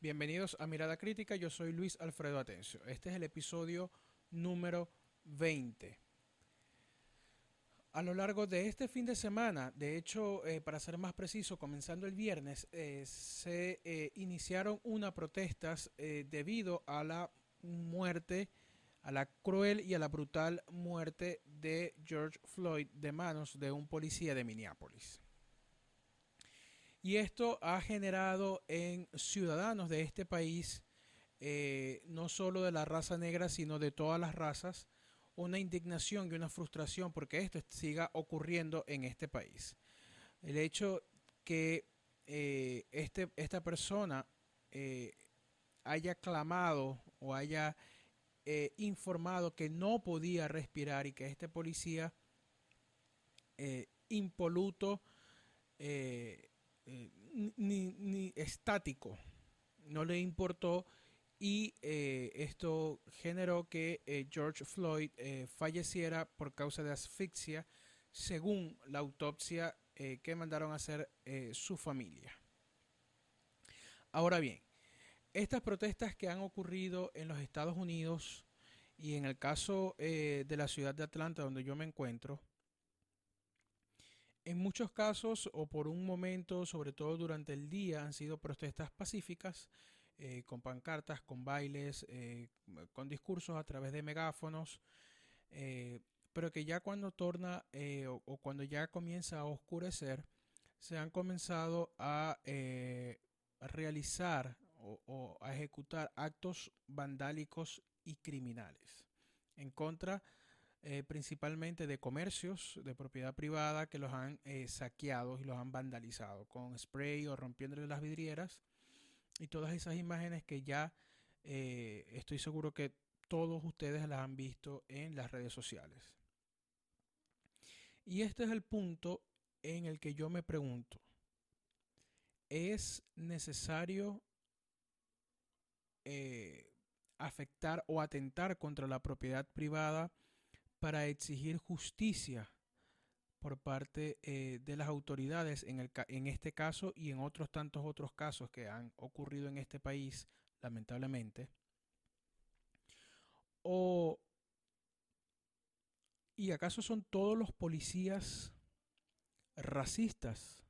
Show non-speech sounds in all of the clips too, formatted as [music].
Bienvenidos a Mirada Crítica, yo soy Luis Alfredo Atencio. Este es el episodio número 20. A lo largo de este fin de semana, de hecho, eh, para ser más preciso, comenzando el viernes, eh, se eh, iniciaron unas protestas debido a la muerte, a la cruel y a la brutal muerte de George Floyd de manos de un policía de Minneapolis. Y esto ha generado en ciudadanos de este país, no solo de la raza negra, sino de todas las razas, una indignación y una frustración porque esto siga ocurriendo en este país. El hecho que eh, este, esta persona eh, haya clamado o haya eh, informado que no podía respirar y que este policía impoluto ni, ni estático no le importó y eh, esto generó que eh, George Floyd eh, falleciera por causa de asfixia, según la autopsia que mandaron a hacer su familia. Ahora bien, estas protestas que han ocurrido en los Estados Unidos y en el caso de la ciudad de Atlanta, donde yo me encuentro, en muchos casos o por un momento, sobre todo durante el día, han sido protestas pacíficas eh, con pancartas, con bailes, eh, con discursos a través de megáfonos, eh, pero que ya cuando torna o, cuando ya comienza a oscurecer, se han comenzado a, realizar o, a ejecutar actos vandálicos y criminales en contra principalmente de comercios de propiedad privada que los han saqueado y los han vandalizado con spray o rompiendo las vidrieras y todas esas imágenes que ya eh, estoy seguro que todos ustedes las han visto en las redes sociales. Y este es el punto en el que yo me pregunto, ¿es necesario eh, afectar o atentar contra la propiedad privada para exigir justicia por parte eh, de las autoridades en, el, en este caso y en otros tantos otros casos que han ocurrido en este país, lamentablemente. O, ¿Y acaso son todos los policías racistas?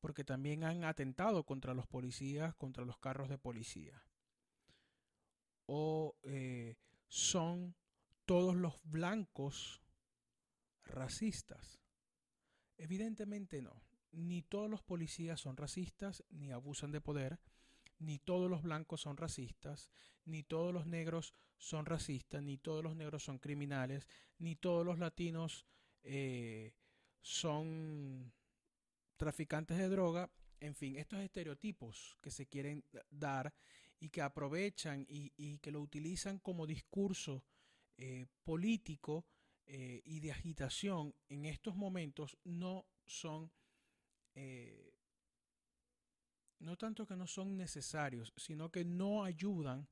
Porque también han atentado contra los policías, contra los carros de policía. O eh, son todos los blancos racistas. Evidentemente no. Ni todos los policías son racistas, ni abusan de poder, ni todos los blancos son racistas, ni todos los negros son racistas, ni todos los negros son criminales, ni todos los latinos eh, son traficantes de droga. En fin, estos estereotipos que se quieren dar y que aprovechan y, que lo utilizan como discurso eh, político eh, y de agitación en estos momentos no son, eh, no tanto que no son necesarios, sino que no ayudan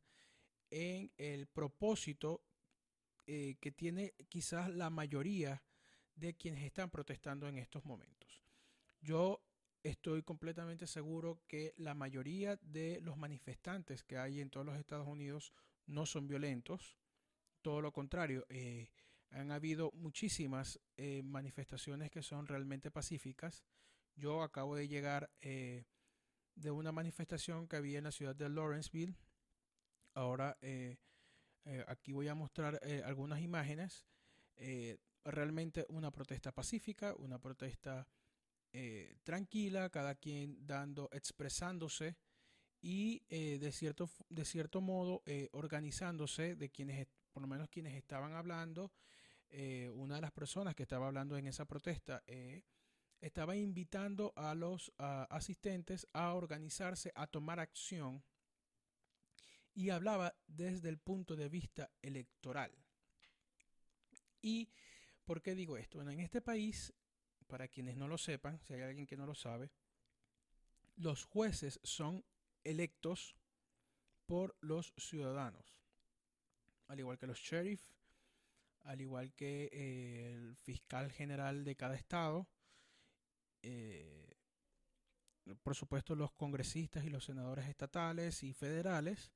en el propósito eh, que tiene quizás la mayoría de quienes están protestando en estos momentos. Yo estoy completamente seguro que la mayoría de los manifestantes que hay en todos los Estados Unidos no son violentos, todo lo contrario. Han habido muchísimas eh, manifestaciones que son realmente pacíficas. Yo acabo de llegar eh, de una manifestación que había en la ciudad de Lawrenceville. Ahora eh, aquí voy a mostrar algunas imágenes. realmente una protesta pacífica, una protesta tranquila, cada quien dando, expresándose y de, cierto, de cierto modo organizándose de quienes, por lo menos quienes estaban hablando eh, una de las personas que estaba hablando en esa protesta eh, estaba invitando a los asistentes a organizarse, a tomar acción y hablaba desde el punto de vista electoral. ¿Y por qué digo esto? Bueno, en este país, para quienes no lo sepan, si hay alguien que no lo sabe, los jueces son electos por los ciudadanos, al igual que los sheriff, al igual que eh, el fiscal general de cada estado, eh, por supuesto los congresistas y los senadores estatales y federales,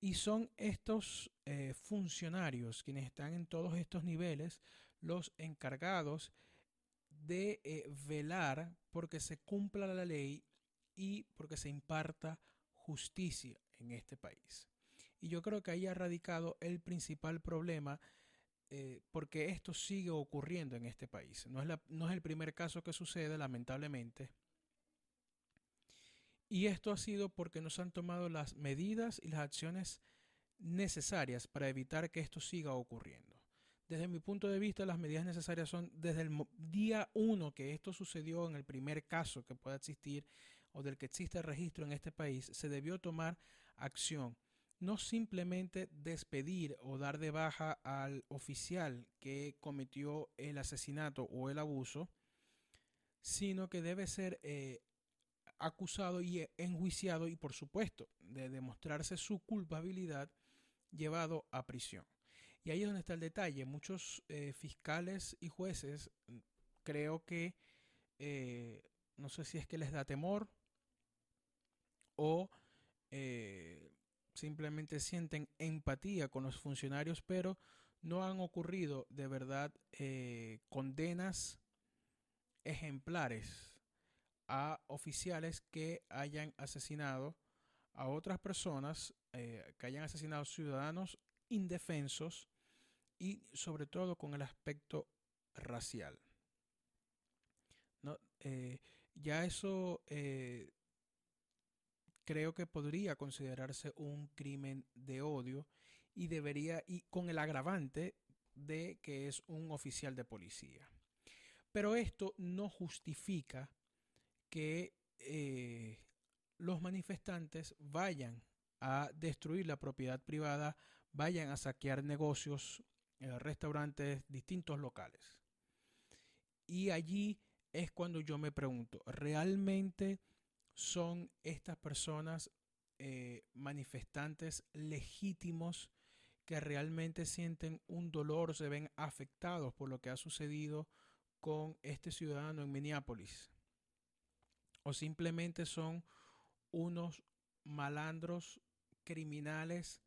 y son estos eh, funcionarios quienes están en todos estos niveles los encargados de velar porque se cumpla la ley y porque se imparta justicia en este país. Y yo creo que ahí ha radicado el principal problema eh, porque esto sigue ocurriendo en este país. No es, no es el primer caso que sucede, lamentablemente. Y esto ha sido porque nos han tomado las medidas y las acciones necesarias para evitar que esto siga ocurriendo. Desde mi punto de vista, las medidas necesarias son desde el día uno que esto sucedió en el primer caso que pueda existir o del que existe registro en este país, se debió tomar acción no simplemente despedir o dar de baja al oficial que cometió el asesinato o el abuso, sino que debe ser eh, acusado y enjuiciado y por supuesto de demostrarse su culpabilidad llevado a prisión. Y ahí es donde está el detalle. Muchos eh, fiscales y jueces creo que eh, no sé si es que les da temor o simplemente sienten empatía con los funcionarios, pero no han ocurrido de verdad eh, condenas ejemplares a oficiales que hayan asesinado a otras personas, eh, que hayan asesinado ciudadanos indefensos y sobre todo con el aspecto racial. ¿No? Eh, ya eso creo que podría considerarse un crimen de odio y debería, y con el agravante de que es un oficial de policía. Pero esto no justifica que eh, los manifestantes vayan a destruir la propiedad privada, vayan a saquear negocios, eh, restaurantes, distintos locales. Y allí es cuando yo me pregunto, ¿realmente son estas personas eh, manifestantes legítimos que realmente sienten un dolor, se ven afectados por lo que ha sucedido con este ciudadano en Minneapolis. O simplemente son unos malandros criminales,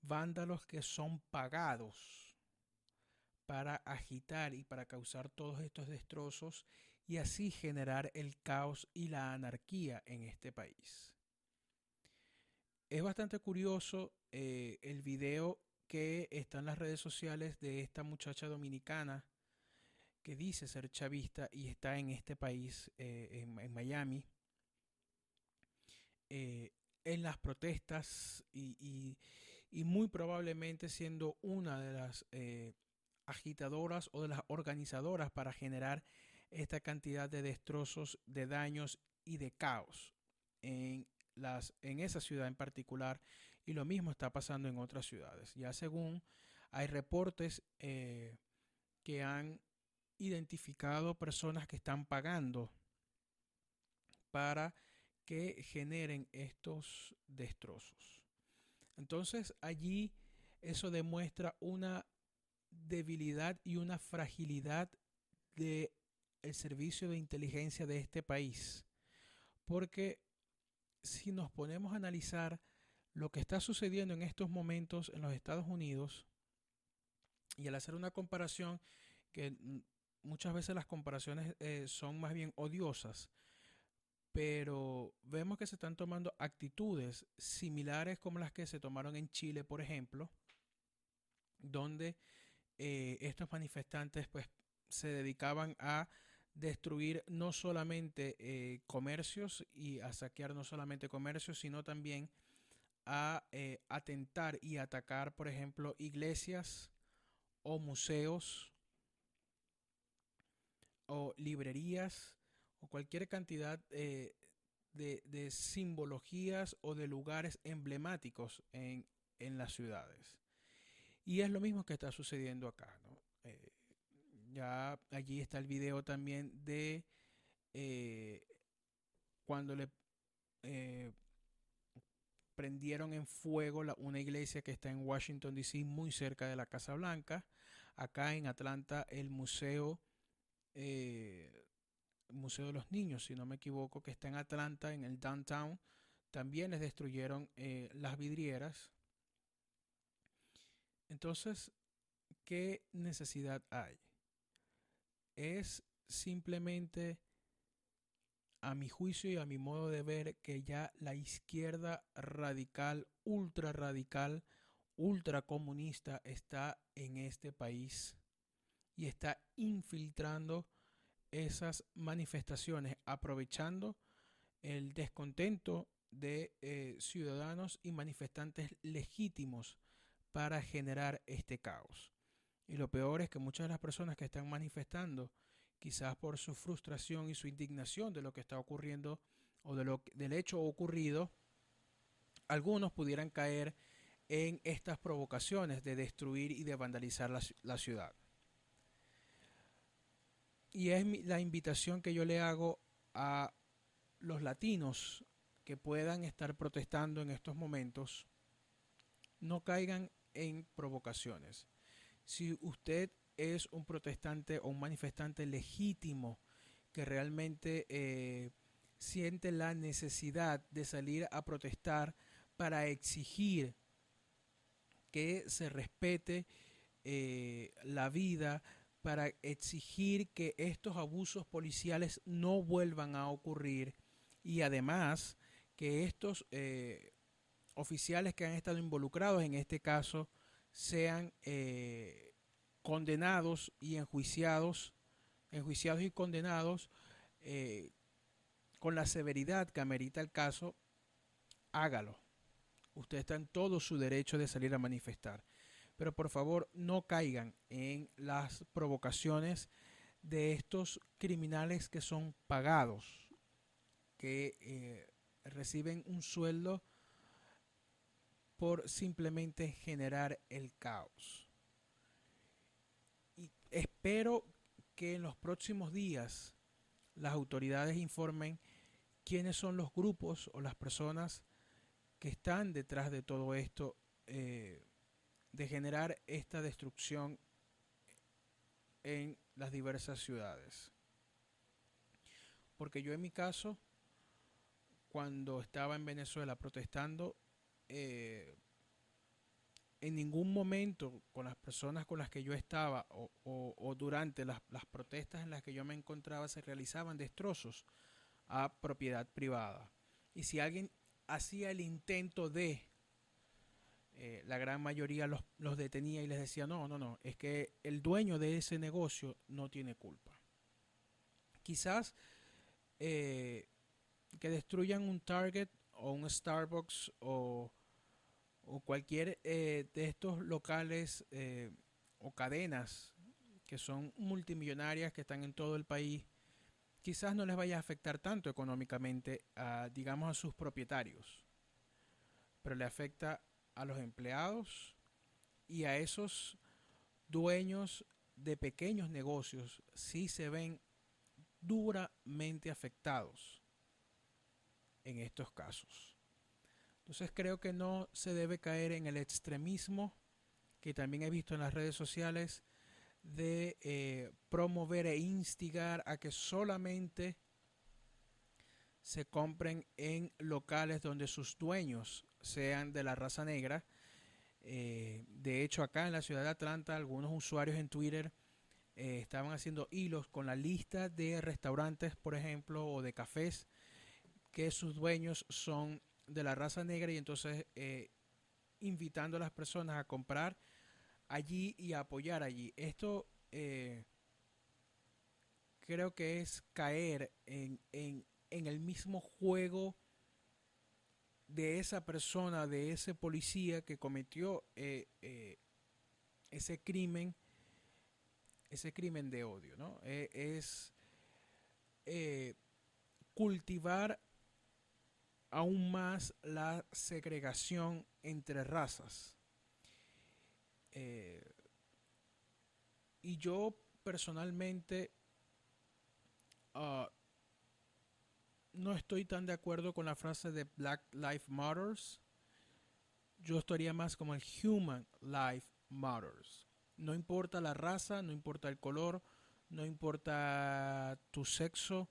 vándalos que son pagados para agitar y para causar todos estos destrozos y así generar el caos y la anarquía en este país. Es bastante curioso eh, el video que está en las redes sociales de esta muchacha dominicana que dice ser chavista y está en este país, eh, en, Miami, eh, en las protestas y, y, muy probablemente siendo una de las agitadoras o de las organizadoras para generar esta cantidad de destrozos, de daños y de caos en, las, en esa ciudad en particular. Y lo mismo está pasando en otras ciudades. Ya según hay reportes eh, que han identificado personas que están pagando para que generen estos destrozos. Entonces allí eso demuestra una debilidad y una fragilidad de el servicio de inteligencia de este país. Porque si nos ponemos a analizar lo que está sucediendo en estos momentos en los Estados Unidos, y al hacer una comparación, que muchas veces las comparaciones eh, son más bien odiosas, pero vemos que se están tomando actitudes similares como las que se tomaron en Chile, por ejemplo, donde eh, estos manifestantes pues se dedicaban a destruir no solamente eh, comercios y a saquear no solamente comercios, sino también a eh, atentar y atacar, por ejemplo, iglesias o museos o librerías o cualquier cantidad eh, de, de, simbologías o de lugares emblemáticos en, en, las ciudades. Y es lo mismo que está sucediendo acá. Ya allí está el video también de eh, cuando le eh, prendieron en fuego una iglesia que está en Washington, D.C., muy cerca de la Casa Blanca. Acá en Atlanta, el museo, eh, Museo de los Niños, si no me equivoco, que está en Atlanta, en el downtown, también les destruyeron las vidrieras. Entonces, ¿qué necesidad hay? Es simplemente a mi juicio y a mi modo de ver que ya la izquierda radical, ultra radical, ultra comunista está en este país y está infiltrando esas manifestaciones, aprovechando el descontento de eh, ciudadanos y manifestantes legítimos para generar este caos. Y lo peor es que muchas de las personas que están manifestando quizás por su frustración y su indignación de lo que está ocurriendo o de lo, del hecho ocurrido, algunos pudieran caer en estas provocaciones de destruir y de vandalizar la, la ciudad. Y es la invitación que yo le hago a los latinos que puedan estar protestando en estos momentos, no caigan en provocaciones. Si usted es un protestante o un manifestante legítimo que realmente eh, siente la necesidad de salir a protestar para exigir que se respete eh, la vida, para exigir que estos abusos policiales no vuelvan a ocurrir y además que estos eh, oficiales que han estado involucrados en este caso sean condenados y enjuiciados, enjuiciados y condenados eh, con la severidad que amerita el caso, hágalo. Usted está en todo su derecho de salir a manifestar. Pero por favor no caigan en las provocaciones de estos criminales que son pagados, que eh, reciben un sueldo por simplemente generar el caos espero que en los próximos días las autoridades informen quiénes son los grupos o las personas que están detrás de todo esto, eh, de generar esta destrucción en las diversas ciudades. Porque yo en mi caso, cuando estaba en Venezuela protestando, eh, en ningún momento con las personas con las que yo estaba o, durante las, protestas en las que yo me encontraba se realizaban destrozos a propiedad privada. Y si alguien hacía el intento de, eh, la gran mayoría los, detenía y les decía, no, no, no, es que el dueño de ese negocio no tiene culpa. Quizás eh, que destruyan un Target o un Starbucks o o cualquier eh, de estos locales eh, o cadenas que son multimillonarias que están en todo el país, quizás no les vaya a afectar tanto económicamente a, digamos, a sus propietarios, pero le afecta a los empleados y a esos dueños de pequeños negocios, si se ven duramente afectados en estos casos. Entonces creo que no se debe caer en el extremismo que también he visto en las redes sociales de eh, promover e instigar a que solamente se compren en locales donde sus dueños sean de la raza negra. Eh, de hecho, acá en la ciudad de Atlanta, algunos usuarios en Twitter eh, estaban haciendo hilos con la lista de restaurantes, por ejemplo, o de cafés que sus dueños son de la raza negra y entonces eh, invitando a las personas a comprar allí y a apoyar allí. Esto eh, creo que es caer en, en, en, el mismo juego de esa persona, de ese policía que cometió eh, ese crimen, ese crimen de odio, ¿no? es cultivar aún más la segregación entre razas. Eh, y yo personalmente ah, no estoy tan de acuerdo con la frase de Black Lives Matters, yo estaría más como el Human Life Matters. No importa la raza, no importa el color, no importa tu sexo,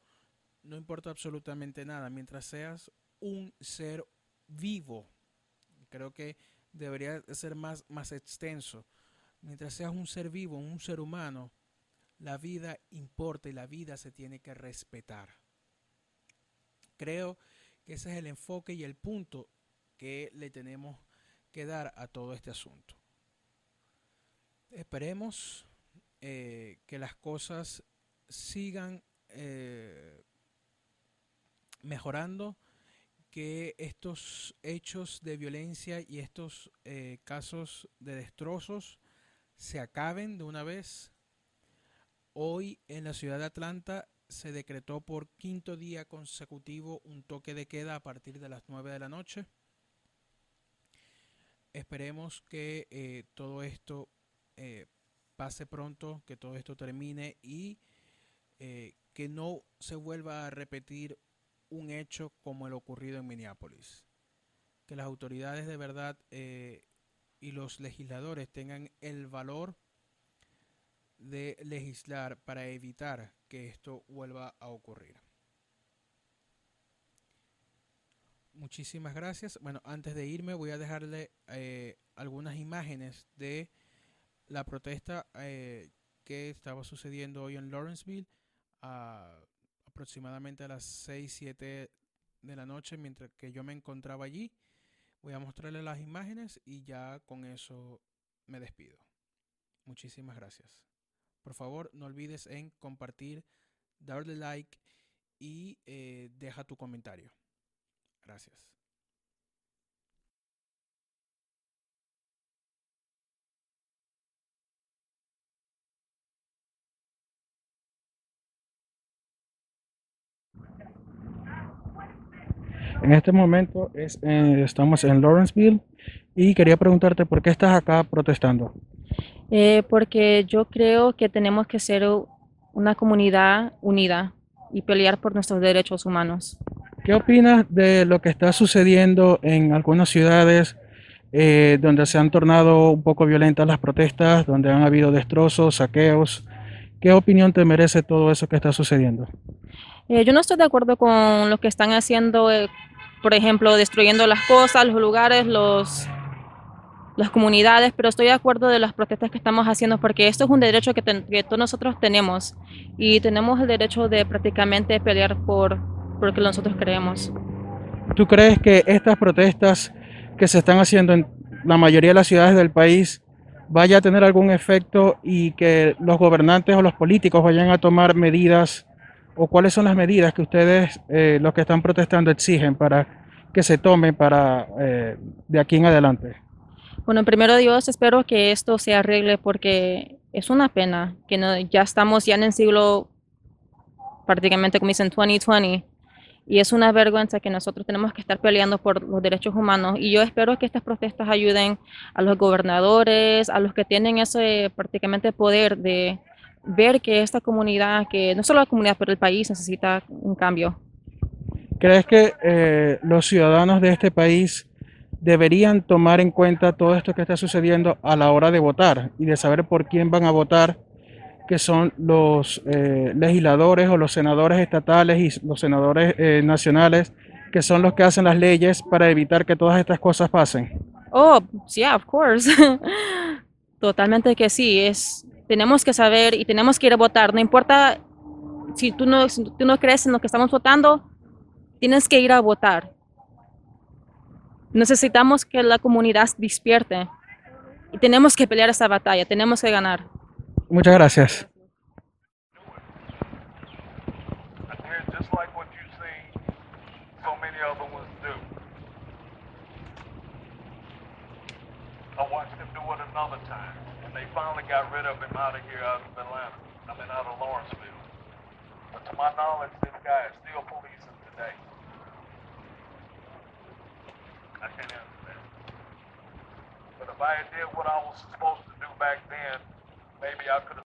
no importa absolutamente nada, mientras seas un ser vivo. Creo que debería ser más, más extenso. Mientras seas un ser vivo, un ser humano, la vida importa y la vida se tiene que respetar. Creo que ese es el enfoque y el punto que le tenemos que dar a todo este asunto. Esperemos eh, que las cosas sigan eh, mejorando, que estos hechos de violencia y estos eh, casos de destrozos se acaben de una vez. Hoy en la ciudad de Atlanta se decretó por quinto día consecutivo un toque de queda a partir de las 9 de la noche. Esperemos que eh, todo esto eh, pase pronto, que todo esto termine y que no se vuelva a repetir un hecho como el ocurrido en Minneapolis. Que las autoridades de verdad y los legisladores tengan el valor de legislar para evitar que esto vuelva a ocurrir. Muchísimas gracias. Bueno, antes de irme voy a dejarle eh, algunas imágenes de la protesta eh, que estaba sucediendo hoy en Lawrenceville aproximadamente a las 6, 7 de la noche mientras que yo me encontraba allí. Voy a mostrarle las imágenes y ya con eso me despido. Muchísimas gracias. Por favor, no olvides en compartir, darle like y eh, deja tu comentario. Gracias. En este momento es, eh, estamos en Lawrenceville y quería preguntarte por qué estás acá protestando. Eh, porque yo creo que tenemos que ser una comunidad unida y pelear por nuestros derechos humanos. ¿Qué opinas de lo que está sucediendo en algunas ciudades eh, donde se han tornado un poco violentas las protestas, donde han habido destrozos, saqueos? ¿Qué opinión te merece todo eso que está sucediendo? Eh, yo no estoy de acuerdo con lo que están haciendo, eh, por ejemplo, destruyendo las cosas, los lugares, los, las comunidades, pero estoy de acuerdo de las protestas que estamos haciendo porque esto es un derecho que, que todos nosotros tenemos y tenemos el derecho de prácticamente pelear por porque nosotros creemos. ¿Tú crees que estas protestas que se están haciendo en la mayoría de las ciudades del país vaya a tener algún efecto y que los gobernantes o los políticos vayan a tomar medidas o cuáles son las medidas que ustedes, eh, los que están protestando, exigen para que se tomen para eh, de aquí en adelante? Bueno, primero Dios, espero que esto se arregle porque es una pena que no, ya estamos ya en el siglo prácticamente como dicen 2020 y es una vergüenza que nosotros tenemos que estar peleando por los derechos humanos. Y yo espero que estas protestas ayuden a los gobernadores, a los que tienen ese prácticamente poder de ver que esta comunidad, que no solo la comunidad, pero el país necesita un cambio. ¿Crees que eh, los ciudadanos de este país deberían tomar en cuenta todo esto que está sucediendo a la hora de votar y de saber por quién van a votar? que son los eh, legisladores o los senadores estatales y los senadores eh, nacionales, que son los que hacen las leyes para evitar que todas estas cosas pasen. Oh, yeah, of course. [laughs] Totalmente que sí. Es, tenemos que saber y tenemos que ir a votar. No importa si tú no, si tú no crees en lo que estamos votando, tienes que ir a votar. Necesitamos que la comunidad despierte y tenemos que pelear esta batalla, tenemos que ganar. Muchas gracias. I watched them do it another time, finally got rid of him out of here, out of Atlanta. I mean, out of Lawrenceville. But to my knowledge, this guy is still policing today. I can't that. But if I had did what I was supposed to do back then, maybe I could have.